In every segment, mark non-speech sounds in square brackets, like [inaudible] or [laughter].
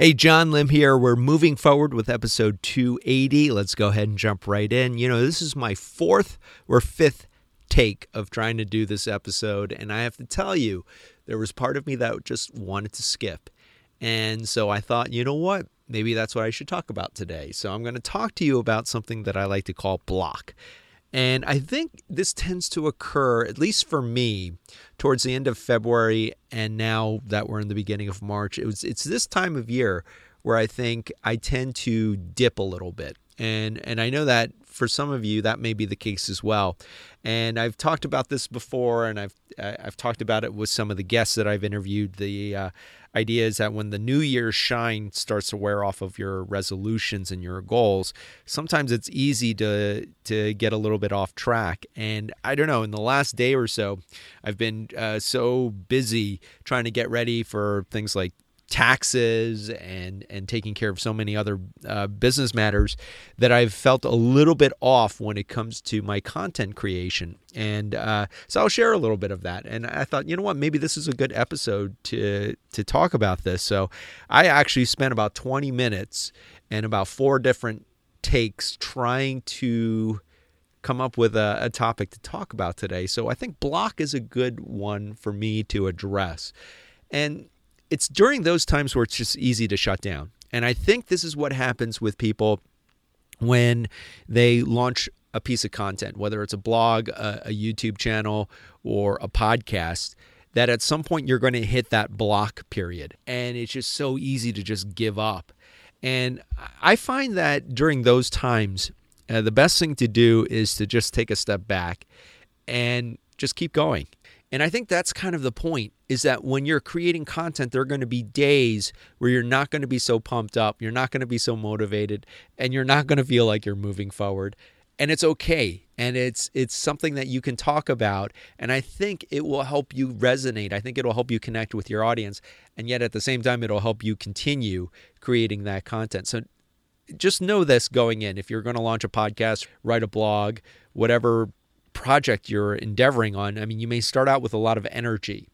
Hey, John Lim here. We're moving forward with episode 280. Let's go ahead and jump right in. You know, this is my fourth or fifth take of trying to do this episode, and I have to tell you, there was part of me that just wanted to skip. And so I thought, you know what? Maybe that's what I should talk about today. So I'm going to talk to you about something that I like to call block. And I think this tends to occur, at least for me, towards the end of February and now that we're in the beginning of March. It was it's this time of year where I think I tend to dip a little bit. And and I know that for some of you that may be the case as well. And I've talked about this before and I've I've talked about it with some of the guests that I've interviewed the uh, idea is that when the new year's shine starts to wear off of your resolutions and your goals, sometimes it's easy to to get a little bit off track. And I don't know, in the last day or so, I've been uh, so busy trying to get ready for things like taxes and and taking care of so many other uh, business matters that I've felt a little bit off when it comes to my content creation. And uh, so I'll share a little bit of that. And I thought, you know what, maybe this is a good episode to to talk about this. So I actually spent about 20 minutes and about four different takes trying to come up with a, a topic to talk about today. So I think block is a good one for me to address. And it's during those times where it's just easy to shut down. And I think this is what happens with people when they launch a piece of content, whether it's a blog, a, a YouTube channel, or a podcast, that at some point you're going to hit that block period. And it's just so easy to just give up. And I find that during those times, uh, the best thing to do is to just take a step back and just keep going. And I think that's kind of the point is that when you're creating content, there are going to be days where you're not going to be so pumped up, you're not going to be so motivated, and you're not going to feel like you're moving forward. And it's okay. And it's it's something that you can talk about. And I think it will help you resonate. I think it'll help you connect with your audience. And yet at the same time, it'll help you continue creating that content. So just know this going in. If you're going to launch a podcast, write a blog, whatever project you're endeavoring on, I mean, you may start out with a lot of energy,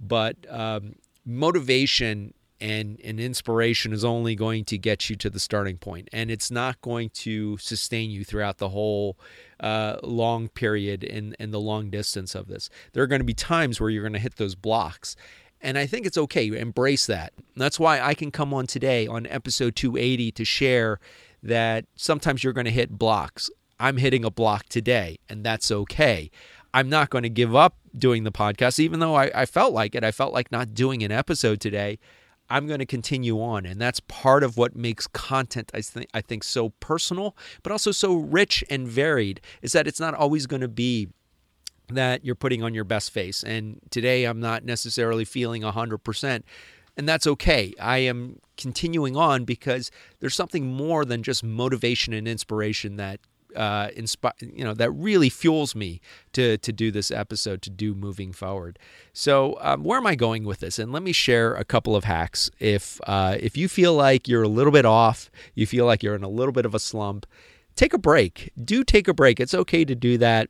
but um, motivation and, and inspiration is only going to get you to the starting point, and it's not going to sustain you throughout the whole uh, long period and, and the long distance of this. There are going to be times where you're going to hit those blocks. And I think it's okay. Embrace that. That's why I can come on today on episode 280 to share that sometimes you're going to hit blocks. I'm hitting a block today, and that's okay. I'm not going to give up doing the podcast, even though I, I, felt like it. I felt like not doing an episode today. I'm going to continue on, and that's part of what makes content I think I think so personal, but also so rich and varied. Is that it's not always going to be that you're putting on your best face. And today I'm not necessarily feeling 100%. And that's okay. I am continuing on because there's something more than just motivation and inspiration that uh, inspire, you know, that really fuels me to to do this episode, to do moving forward. So, um, where am I going with this? And let me share a couple of hacks. If uh, if you feel like you're a little bit off, you feel like you're in a little bit of a slump, take a break. Do take a break. It's okay to do that.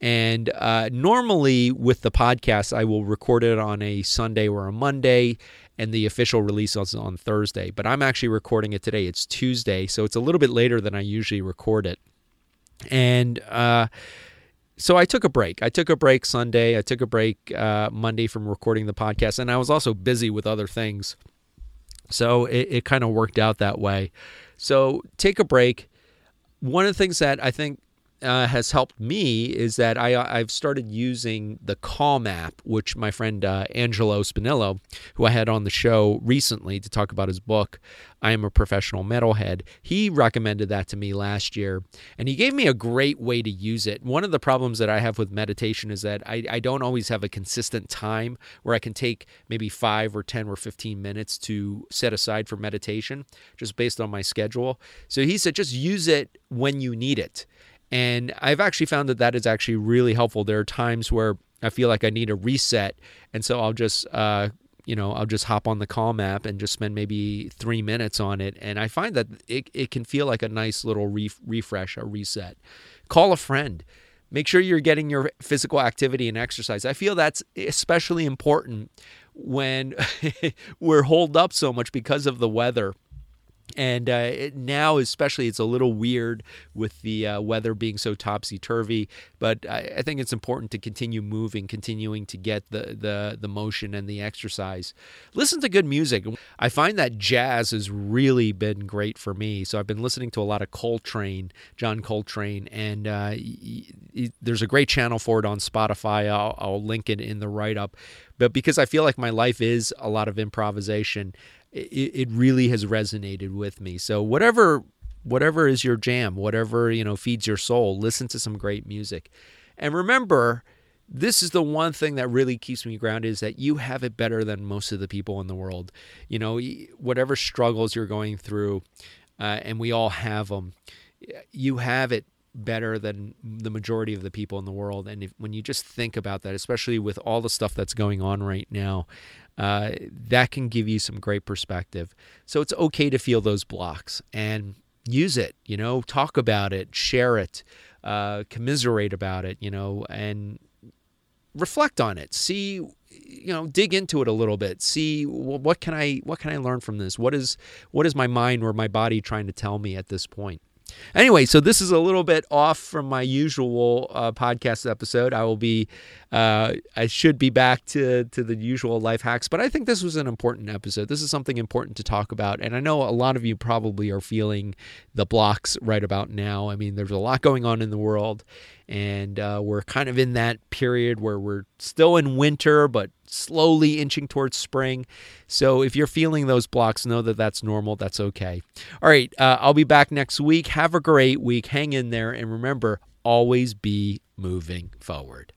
And uh, normally with the podcast, I will record it on a Sunday or a Monday, and the official release is on Thursday. But I'm actually recording it today. It's Tuesday, so it's a little bit later than I usually record it. And uh, so I took a break. I took a break Sunday. I took a break uh, Monday from recording the podcast, and I was also busy with other things. So it, it kind of worked out that way. So take a break. One of the things that I think uh, has helped me is that I, I've started using the Calm app, which my friend uh, Angelo Spinillo, who I had on the show recently to talk about his book, I Am a Professional Metalhead, he recommended that to me last year. And he gave me a great way to use it. One of the problems that I have with meditation is that I, I don't always have a consistent time where I can take maybe five or 10 or 15 minutes to set aside for meditation, just based on my schedule. So he said, just use it when you need it. And I've actually found that that is actually really helpful. There are times where I feel like I need a reset, and so I'll just, uh, you know, I'll just hop on the Calm app and just spend maybe three minutes on it, and I find that it, it can feel like a nice little ref- refresh, a reset. Call a friend. Make sure you're getting your physical activity and exercise. I feel that's especially important when [laughs] we're holed up so much because of the weather and uh, now, especially, it's a little weird with the uh, weather being so topsy turvy. But I, I, think it's important to continue moving, continuing to get the, the the motion and the exercise. Listen to good music. I find that jazz has really been great for me. So I've been listening to a lot of Coltrane, John Coltrane, and uh, there's a great channel for it on Spotify. I'll, I'll link it in the write up. But because I feel like my life is a lot of improvisation it, it really has resonated with me. So whatever whatever is your jam, whatever you know feeds your soul, listen to some great music, and remember. This is the one thing that really keeps me grounded is that you have it better than most of the people in the world. You know, whatever struggles you're going through, uh, and we all have them, you have it better than the majority of the people in the world. And if, when you just think about that, especially with all the stuff that's going on right now, uh, that can give you some great perspective. So it's okay to feel those blocks and use it, you know, talk about it, share it, uh, commiserate about it, you know, and reflect on it. See, you know, dig into it a little bit. See what can I what can I learn from this? What is what is my mind or my body trying to tell me at this point? Anyway, so this is a little bit off from my usual uh, podcast episode. I will be, uh, I should be back to to the usual life hacks, but I think this was an important episode. This is something important to talk about, and I know a lot of you probably are feeling the blocks right about now. I mean, there's a lot going on in the world, and uh, we're kind of in that period where we're still in winter, but slowly inching towards spring. So if you're feeling those blocks, know that that's normal. That's okay. All right, uh, I'll be back next week. Have a great week. Hang in there, and remember, always be moving forward.